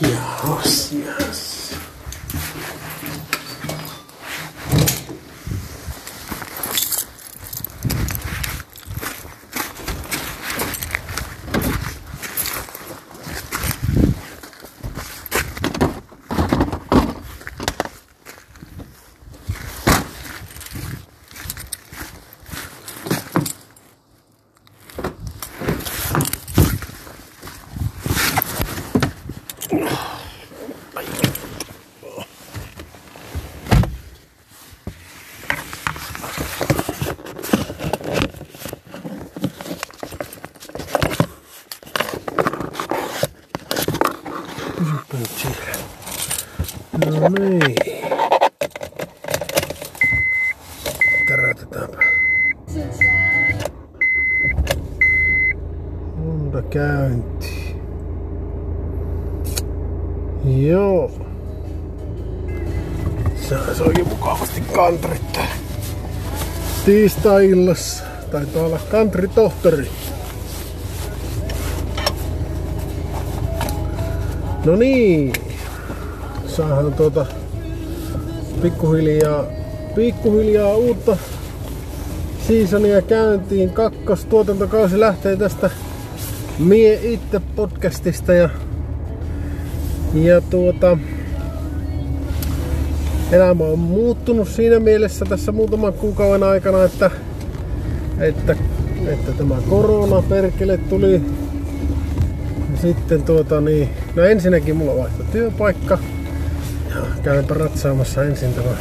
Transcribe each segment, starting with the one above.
Ja, raus, hier. Tiistai-illassa. Taitaa olla kantritohtori. No niin. Saahan tuota pikkuhiljaa, pikkuhiljaa uutta seasonia käyntiin. Kakkos tuotantokausi lähtee tästä Mie itse podcastista ja, ja tuota, elämä on muuttunut siinä mielessä tässä muutaman kuukauden aikana, että, että, että tämä korona perkele tuli ja sitten tuota niin, no ensinnäkin mulla vaihtoi työpaikka. Ja käynpä ratsaamassa ensin tämä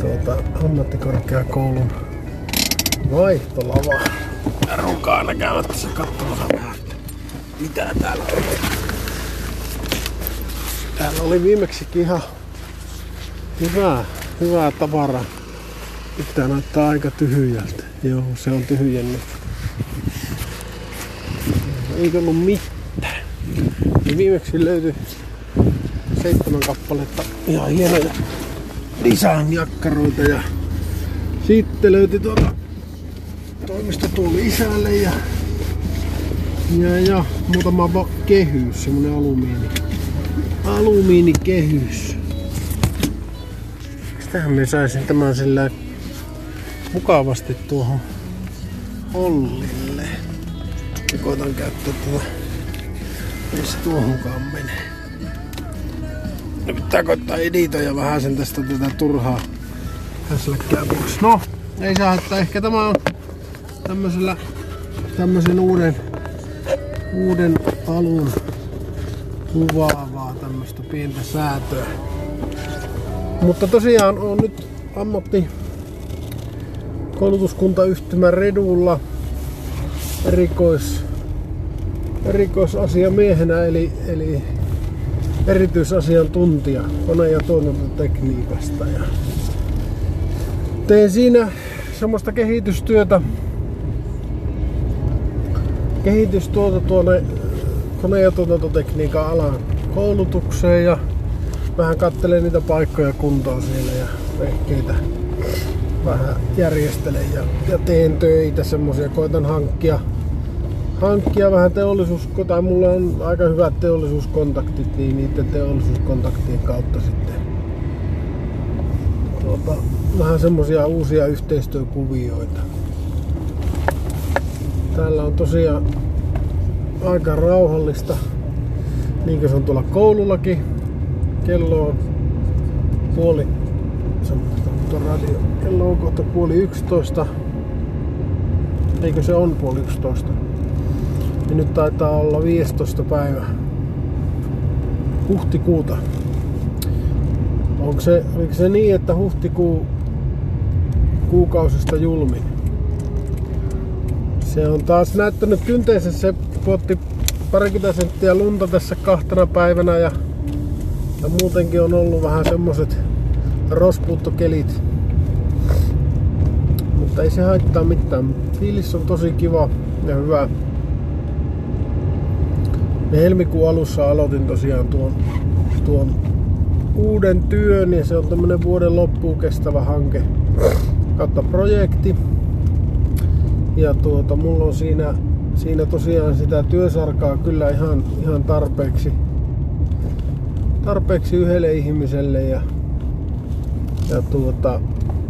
tuota, ammattikorkeakoulun vaihtolava. Rukaana käymässä tässä katsomassa mitä täällä on. Täällä oli viimeksikin ihan hyvää, hyvää tavaraa. Nyt tää näyttää aika tyhjältä. Joo, se on tyhjennyt. Ei ollut mitään. Ja viimeksi löytyi seitsemän kappaletta ihan hienoja design-jakkaroita ja sitten löytyi tuota toimistotuoli isälle ja, ja, ja muutama kehys, semmonen alumiini. Alumiinikehys. Tähän me saisin tämän sillä mukavasti tuohon hollille. Ja koitan käyttää tätä. Missä tuohonkaan menee. No pitää koittaa editoida vähän sen tästä tätä turhaa häsläkkää pois. No, ei saa, että ehkä tämä on tämmöisellä tämmöisen uuden uuden alun kuvaavaa tämmöistä pientä säätöä. Mutta tosiaan on nyt ammatti koulutuskuntayhtymän Redulla erikois, erikoisasiamiehenä eli, eli erityisasiantuntija kone- ja tuotantotekniikasta. Ja teen siinä semmoista kehitystyötä, kehitystyötä tuonne kone- ja tuotantotekniikan alan koulutukseen ja vähän kattelen niitä paikkoja kuntoon siellä ja vehkeitä vähän järjestelen ja, ja teen töitä semmosia, koitan hankkia hankkia vähän teollisuus, tai mulla on aika hyvät teollisuuskontaktit, niin niiden teollisuuskontaktien kautta sitten tuota, vähän semmosia uusia yhteistyökuvioita. Täällä on tosiaan aika rauhallista, niin kuin se on tuolla koulullakin. Kello on puoli, radio, kello on kohta puoli yksitoista. Eikö se on puoli yksitoista? Ja nyt taitaa olla 15. päivä huhtikuuta. Onko se, oliko se niin, että huhtikuu kuukausista julmin? Se on taas näyttänyt kynteensä, se puotti parikymmentä senttiä lunta tässä kahtena päivänä ja, ja muutenkin on ollut vähän semmoset rospuuttokelit. Mutta ei se haittaa mitään. Fiilis on tosi kiva ja hyvä. Ja helmikuun alussa aloitin tosiaan tuon, tuon uuden työn ja se on tämmönen vuoden loppuun kestävä hanke kautta projekti. Ja tuota, mulla on siinä, siinä tosiaan sitä työsarkaa kyllä ihan, ihan tarpeeksi, tarpeeksi yhdelle ihmiselle ja, ja tuota,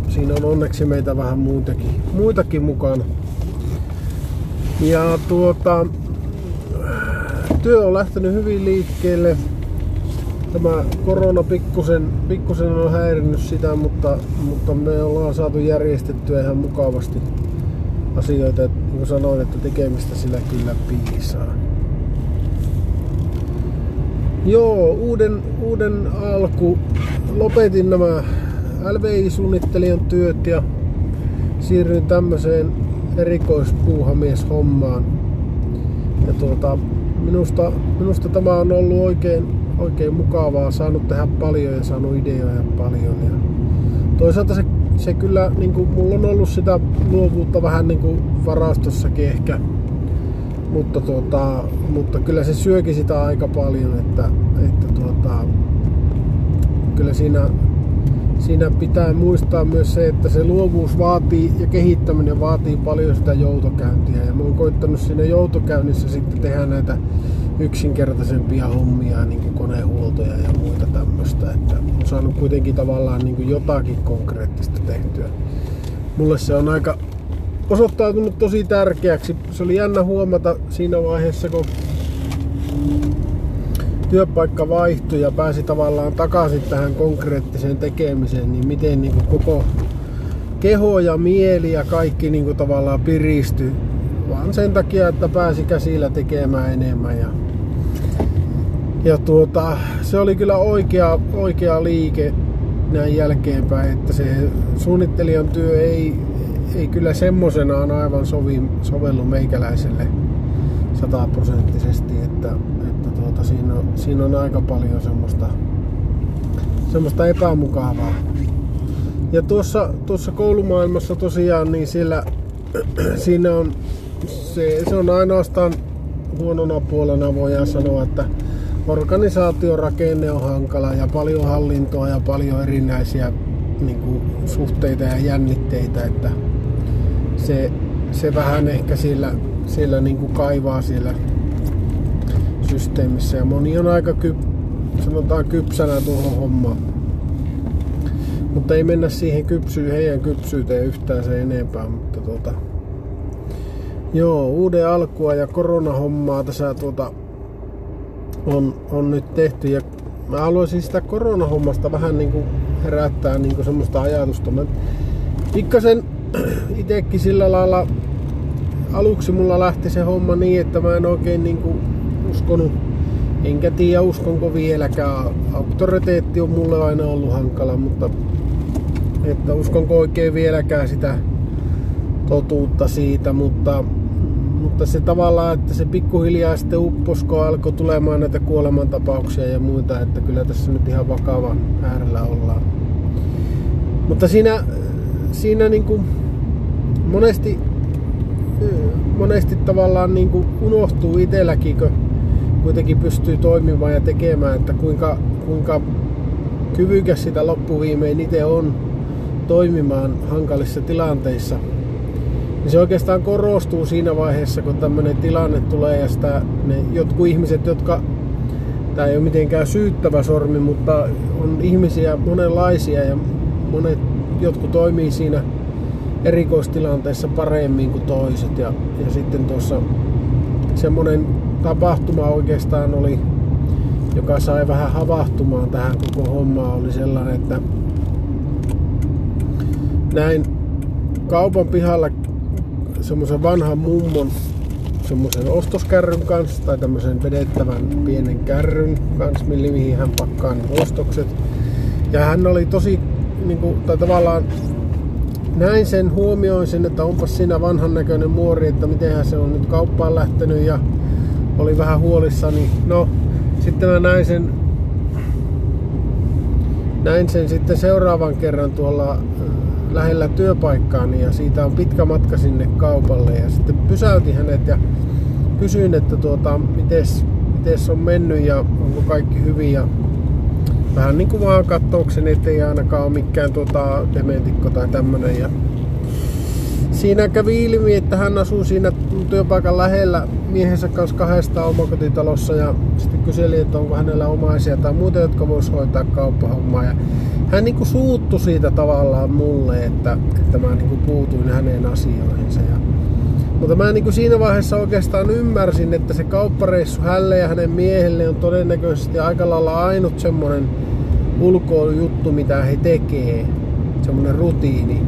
siinä on onneksi meitä vähän muitakin, muitakin mukana. Ja tuota, työ on lähtenyt hyvin liikkeelle. Tämä korona pikkusen, pikkusen on häirinnyt sitä, mutta, mutta me ollaan saatu järjestettyä ihan mukavasti asioita. Niin kuin sanoin, että tekemistä sillä kyllä piisaa. Joo, uuden, uuden alku. Lopetin nämä LVI-suunnittelijan työt ja siirryin tämmöiseen erikoispuuhamies-hommaan. Ja tuota, minusta, minusta tämä on ollut oikein, oikein mukavaa, saanut tehdä paljon ja saanut ideoja paljon. Ja toisaalta se, se kyllä, niin kuin, mulla on ollut sitä luovuutta vähän niin kuin varastossakin ehkä, mutta, tuota, mutta kyllä se syökin sitä aika paljon, että, että tuota, kyllä siinä siinä pitää muistaa myös se, että se luovuus vaatii ja kehittäminen vaatii paljon sitä joutokäyntiä. Ja mä oon koittanut siinä joutokäynnissä sitten tehdä näitä yksinkertaisempia hommia, niin kuin konehuoltoja ja muita tämmöistä. Että on saanut kuitenkin tavallaan niin kuin jotakin konkreettista tehtyä. Mulle se on aika osoittautunut tosi tärkeäksi. Se oli jännä huomata siinä vaiheessa, kun työpaikka vaihtui ja pääsi tavallaan takaisin tähän konkreettiseen tekemiseen, niin miten niin kuin koko keho ja mieli ja kaikki niin kuin tavallaan piristyi vaan sen takia, että pääsi käsillä tekemään enemmän. Ja, ja tuota, se oli kyllä oikea, oikea liike näin jälkeenpäin, että se suunnittelijan työ ei, ei kyllä semmoisenaan aivan sovi, sovellu meikäläiselle sataprosenttisesti, että, tuota, siinä, on, siinä on aika paljon semmoista, semmoista epämukavaa. Ja tuossa, tuossa koulumaailmassa tosiaan, niin siellä, siinä on, se, se on ainoastaan huonona puolena voidaan sanoa, että organisaatiorakenne on hankala ja paljon hallintoa ja paljon erinäisiä niin kuin, suhteita ja jännitteitä, että se, se vähän ehkä siellä, siellä niin kuin kaivaa siellä systeemissä ja moni on aika ky, sanotaan kypsänä tuohon hommaan. Mutta ei mennä siihen kypsyy, heidän kypsyyteen yhtään se enempää, mutta tuota, Joo, uuden alkua ja koronahommaa tässä tuota, on, on nyt tehty ja mä haluaisin sitä koronahommasta vähän niin kuin herättää niin kuin semmoista ajatusta. Mä pikkasen itekin sillä lailla aluksi mulla lähti se homma niin, että mä en oikein niin kuin uskonut, enkä tiedä uskonko vieläkään. Auktoriteetti on mulle aina ollut hankala, mutta että uskonko oikein vieläkään sitä totuutta siitä, mutta, mutta se tavallaan, että se pikkuhiljaa sitten upposko alkoi tulemaan näitä kuolemantapauksia ja muita, että kyllä tässä nyt ihan vakava äärellä ollaan. Mutta siinä, siinä niin kuin monesti, monesti tavallaan niin kuin unohtuu itselläkin, kun kuitenkin pystyy toimimaan ja tekemään, että kuinka, kuinka kyvykäs sitä loppuviimein itse on toimimaan hankalissa tilanteissa. Niin se oikeastaan korostuu siinä vaiheessa, kun tämmöinen tilanne tulee ja sitä, ne jotkut ihmiset, jotka, tämä ei ole mitenkään syyttävä sormi, mutta on ihmisiä monenlaisia ja monet, jotkut toimii siinä erikoistilanteessa paremmin kuin toiset. Ja, ja sitten tuossa semmoinen tapahtuma oikeastaan oli, joka sai vähän havahtumaan tähän koko hommaan, oli sellainen, että näin kaupan pihalla semmoisen vanhan mummon semmoisen ostoskärryn kanssa tai tämmöisen vedettävän pienen kärryn kanssa, mihin hän pakkaa ne ostokset. Ja hän oli tosi, niin kuin, tai tavallaan näin sen, huomioin sen, että onpas siinä vanhan näköinen muori, että miten se on nyt kauppaan lähtenyt ja oli vähän huolissani. No, sitten mä näin sen, näin sen sitten seuraavan kerran tuolla äh, lähellä työpaikkaani ja siitä on pitkä matka sinne kaupalle ja sitten pysäytin hänet ja kysyin, että tuota, mites, mites on mennyt ja onko kaikki hyvin ja vähän niin kuin vaan katsoakseni, ettei ainakaan ole mikään tuota dementikko tai tämmönen ja siinä kävi ilmi, että hän asuu siinä työpaikan lähellä miehensä kanssa kahdesta omakotitalossa ja sitten kyseli, että onko hänellä omaisia tai muita, jotka vois hoitaa kauppahommaa. Ja hän niin suuttu siitä tavallaan mulle, että, että mä niin puutuin hänen asioihinsa. Ja, mutta mä niin siinä vaiheessa oikeastaan ymmärsin, että se kauppareissu hälle ja hänen miehelle on todennäköisesti aika lailla ainut semmonen ulkoilujuttu, mitä he tekee. Semmonen rutiini.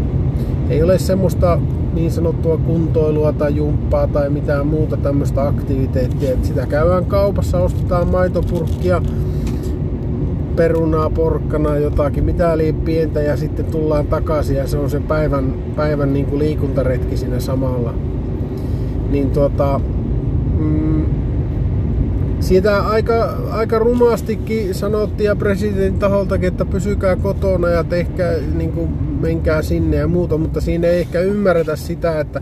Ei ole semmoista niin sanottua kuntoilua tai jumppaa tai mitään muuta tämmöistä aktiviteettia. Että sitä käydään kaupassa, ostetaan maitopurkkia, perunaa, porkkana, jotakin, mitä liian pientä ja sitten tullaan takaisin ja se on se päivän, päivän niin kuin liikuntaretki siinä samalla. Niin tuota, mm, siitä aika, aika rumastikin sanottiin ja presidentin taholtakin, että pysykää kotona ja tehkää, niin kuin, menkää sinne ja muuta, mutta siinä ei ehkä ymmärretä sitä, että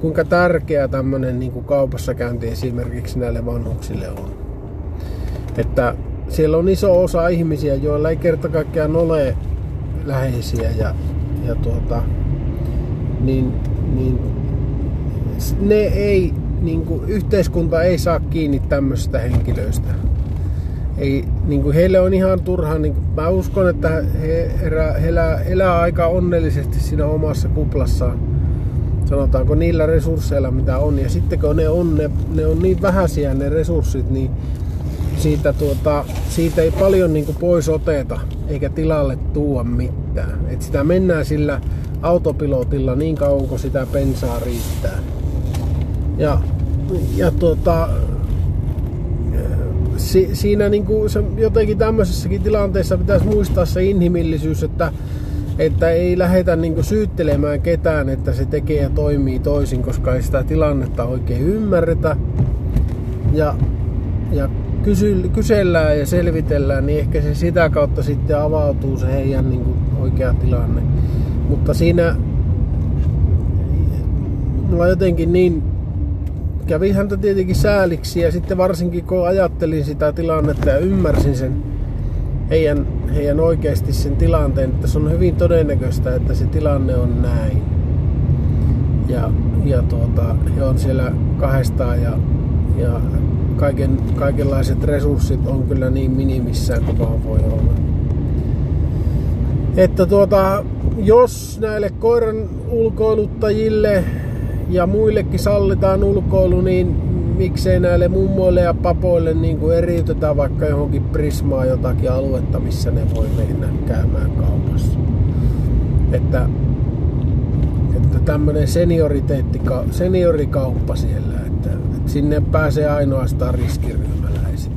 kuinka tärkeä tämmöinen niin kuin kaupassa käynti esimerkiksi näille vanhuksille on. Että siellä on iso osa ihmisiä, joilla ei kerta kaikkiaan ole läheisiä ja, ja tuota, niin, niin ne ei, niin kuin, yhteiskunta ei saa kiinni tämmöistä henkilöistä. Ei, niin kuin heille on ihan turha, niin kuin, mä uskon, että he elää, elää, elää aika onnellisesti siinä omassa kuplassaan sanotaanko niillä resursseilla mitä on. Ja sitten kun ne on, ne, ne on niin vähäisiä ne resurssit, niin siitä, tuota, siitä ei paljon niin kuin pois oteta eikä tilalle tuua mitään. Et sitä mennään sillä autopilotilla niin kauan kuin sitä pensaa riittää. Ja, ja tuota, si, siinä niin kuin se, jotenkin tämmöisessäkin tilanteessa pitäisi muistaa se inhimillisyys, että, että ei lähdetä niin kuin syyttelemään ketään, että se tekee ja toimii toisin, koska ei sitä tilannetta oikein ymmärretä. Ja, ja kysy, kysellään ja selvitellään, niin ehkä se sitä kautta sitten avautuu se heidän niin kuin oikea tilanne. Mutta siinä mulla jotenkin niin kävi häntä tietenkin sääliksi ja sitten varsinkin kun ajattelin sitä tilannetta ja ymmärsin sen heidän, heidän oikeasti sen tilanteen, että se on hyvin todennäköistä, että se tilanne on näin. Ja, ja tuota, he on siellä kahdestaan ja, ja kaiken, kaikenlaiset resurssit on kyllä niin minimissään kuin vaan voi olla. Että tuota, jos näille koiran ulkoiluttajille ja muillekin sallitaan ulkoilu, niin miksei näille mummoille ja papoille niin kuin eriytetään vaikka johonkin prismaa jotakin aluetta, missä ne voi mennä käymään kaupassa. Että, että tämmöinen senioriteetti, seniorikauppa siellä Sinne pääsee ainoastaan riskiryhmäläiset.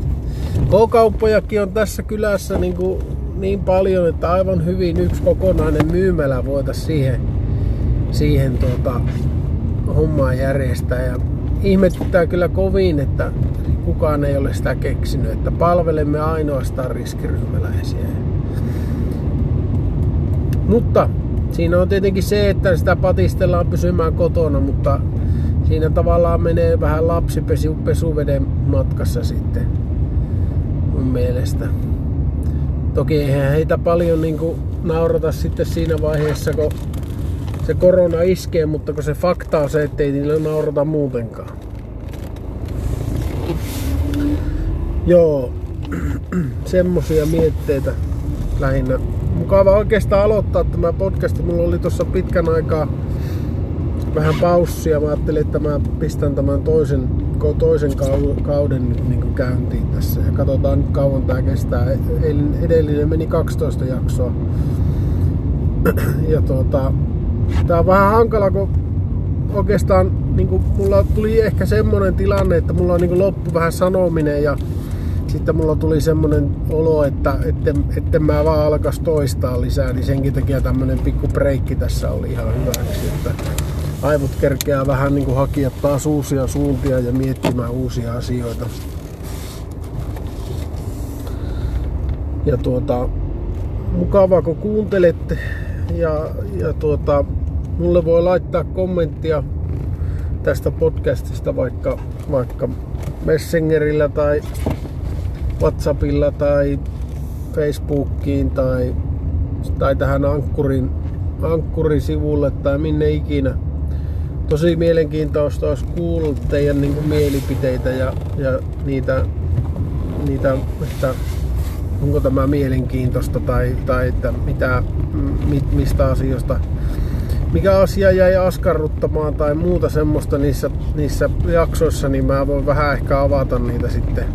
K-kauppojakin on tässä kylässä niin, kuin niin paljon, että aivan hyvin yksi kokonainen myymälä voitaisiin siihen, siihen tuota, hommaan järjestää. Ja ihmetyttää kyllä kovin, että kukaan ei ole sitä keksinyt, että palvelemme ainoastaan riskiryhmäläisiä. Mutta siinä on tietenkin se, että sitä patistellaan pysymään kotona, mutta siinä tavallaan menee vähän lapsipesu pesuveden matkassa sitten mun mielestä. Toki eihän heitä paljon niin kuin naurata sitten siinä vaiheessa, kun se korona iskee, mutta kun se fakta on se, ettei niille naurata muutenkaan. Joo, semmosia mietteitä lähinnä. Mukava oikeastaan aloittaa tämä podcast. Mulla oli tuossa pitkän aikaa vähän paussia. Mä ajattelin, että mä pistän tämän toisen, toisen kauden nyt niin käyntiin tässä. Ja katsotaan nyt kauan tää kestää. Edellinen meni 12 jaksoa. Ja tuota, tää on vähän hankala, kun oikeastaan niin kuin, mulla tuli ehkä semmonen tilanne, että mulla on niin loppu vähän sanominen ja sitten mulla tuli semmonen olo, että etten, etten mä vaan alkas toistaa lisää, niin senkin takia tämmönen pikku breikki tässä oli ihan hyväksi. Että aivot kerkeää vähän niin kuin hakia taas uusia suuntia ja miettimään uusia asioita. Ja tuota, mukavaa kun kuuntelette ja, ja tuota, mulle voi laittaa kommenttia tästä podcastista vaikka, vaikka Messengerillä tai Whatsappilla tai Facebookiin tai, tai tähän Ankkurin, Ankkurin sivulle tai minne ikinä. Tosi mielenkiintoista olisi kuulla teidän niin kuin mielipiteitä ja, ja niitä, niitä, että onko tämä mielenkiintoista tai, tai että mitä, mistä asioista mikä asia jäi askarruttamaan tai muuta semmoista niissä, niissä jaksoissa, niin mä voin vähän ehkä avata niitä sitten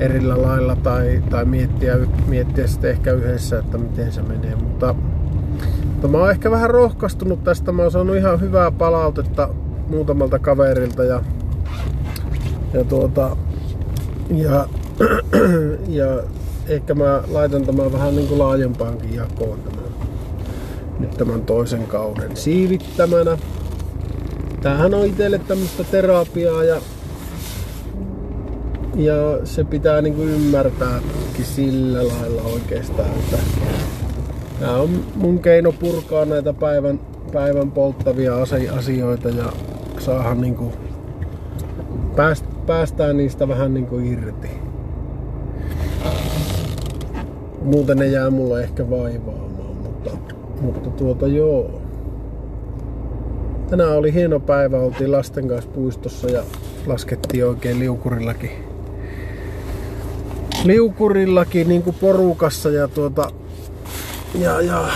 erillä lailla tai, tai miettiä, miettiä sitten ehkä yhdessä, että miten se menee. Mutta, mutta mä oon ehkä vähän rohkaistunut tästä. Mä oon saanut ihan hyvää palautetta muutamalta kaverilta ja, ja tuota, ja, ja ehkä mä laitan tämän vähän niin kuin laajempaankin jakoon tämän, nyt tämän toisen kauden siivittämänä. Tämähän on itselle tämmöistä terapiaa ja ja se pitää niinku ymmärtääkin sillä lailla oikeastaan, että tämä on mun keino purkaa näitä päivän, päivän polttavia asioita ja saahan niinku pääst, päästään niistä vähän niinku irti. Muuten ne jää mulle ehkä vaivaamaan, mutta, mutta tuota joo. Tänään oli hieno päivä, oltiin lasten kanssa puistossa ja laskettiin oikein liukurillakin liukurillakin niin kuin porukassa ja tuota ja, ja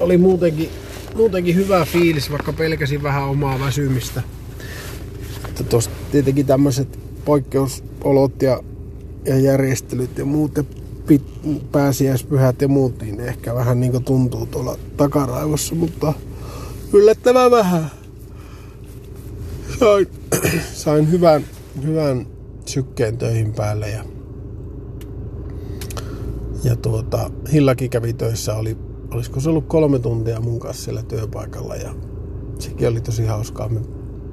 oli muutenkin, muutenkin hyvä fiilis, vaikka pelkäsin vähän omaa väsymistä. Tosta tietenkin tämmöiset poikkeusolot ja, ja järjestelyt ja muut ja pit, pääsiäispyhät ja muut, niin ehkä vähän niin tuntuu tuolla takaraivossa, mutta yllättävän vähän. Sain, sain hyvän, hyvän sykkeen töihin päälle ja ja tuota, Hillakin kävi töissä, oli, olisiko se ollut kolme tuntia mun kanssa siellä työpaikalla ja sekin oli tosi hauskaa. Me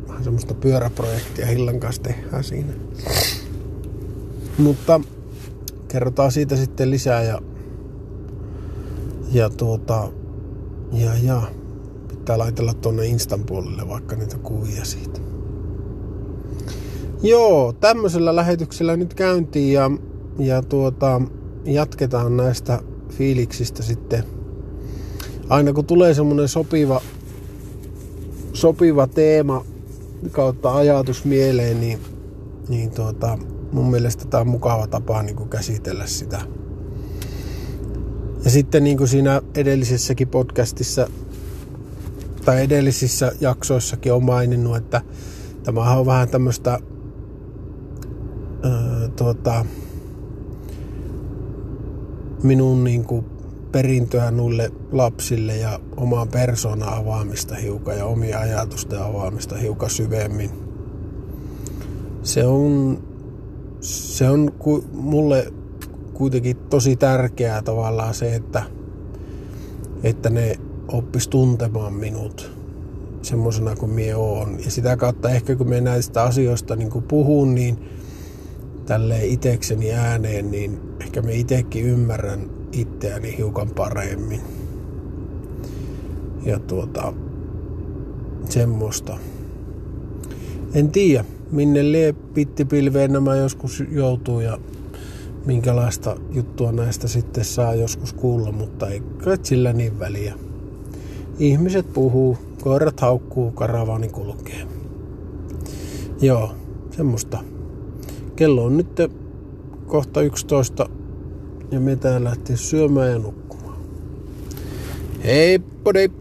vähän semmoista pyöräprojektia Hillan kanssa tehdään siinä. Mutta kerrotaan siitä sitten lisää ja, ja tuota, ja, ja pitää laitella tuonne Instan puolelle vaikka niitä kuvia siitä. Joo, tämmöisellä lähetyksellä nyt käyntiin ja, ja tuota, jatketaan näistä fiiliksistä sitten. Aina kun tulee semmonen sopiva, sopiva teema kautta ajatus mieleen, niin, niin tuota, mun mielestä tämä on mukava tapa niin kuin käsitellä sitä. Ja sitten niin kuin siinä edellisessäkin podcastissa tai edellisissä jaksoissakin on maininnut, että tämä on vähän tämmöistä öö, tuota, minun niin kuin perintöä nuille lapsille ja omaa persona avaamista hiukan ja omia ajatusten avaamista hiukan syvemmin. Se on, se on ku, mulle kuitenkin tosi tärkeää tavallaan se, että, että ne oppis tuntemaan minut semmoisena kuin minä oon. Ja sitä kautta ehkä kun me näistä asioista niin puhun, niin tälleen itekseni ääneen, niin ehkä me itekin ymmärrän itseäni hiukan paremmin. Ja tuota, semmoista. En tiedä, minne lie pittipilveen nämä joskus joutuu ja minkälaista juttua näistä sitten saa joskus kuulla, mutta ei kai sillä niin väliä. Ihmiset puhuu, koirat haukkuu, karavani kulkee. Joo, semmoista. Kello on nyt kohta 11 ja me täällä lähtee syömään ja nukkumaan. Hei, podei!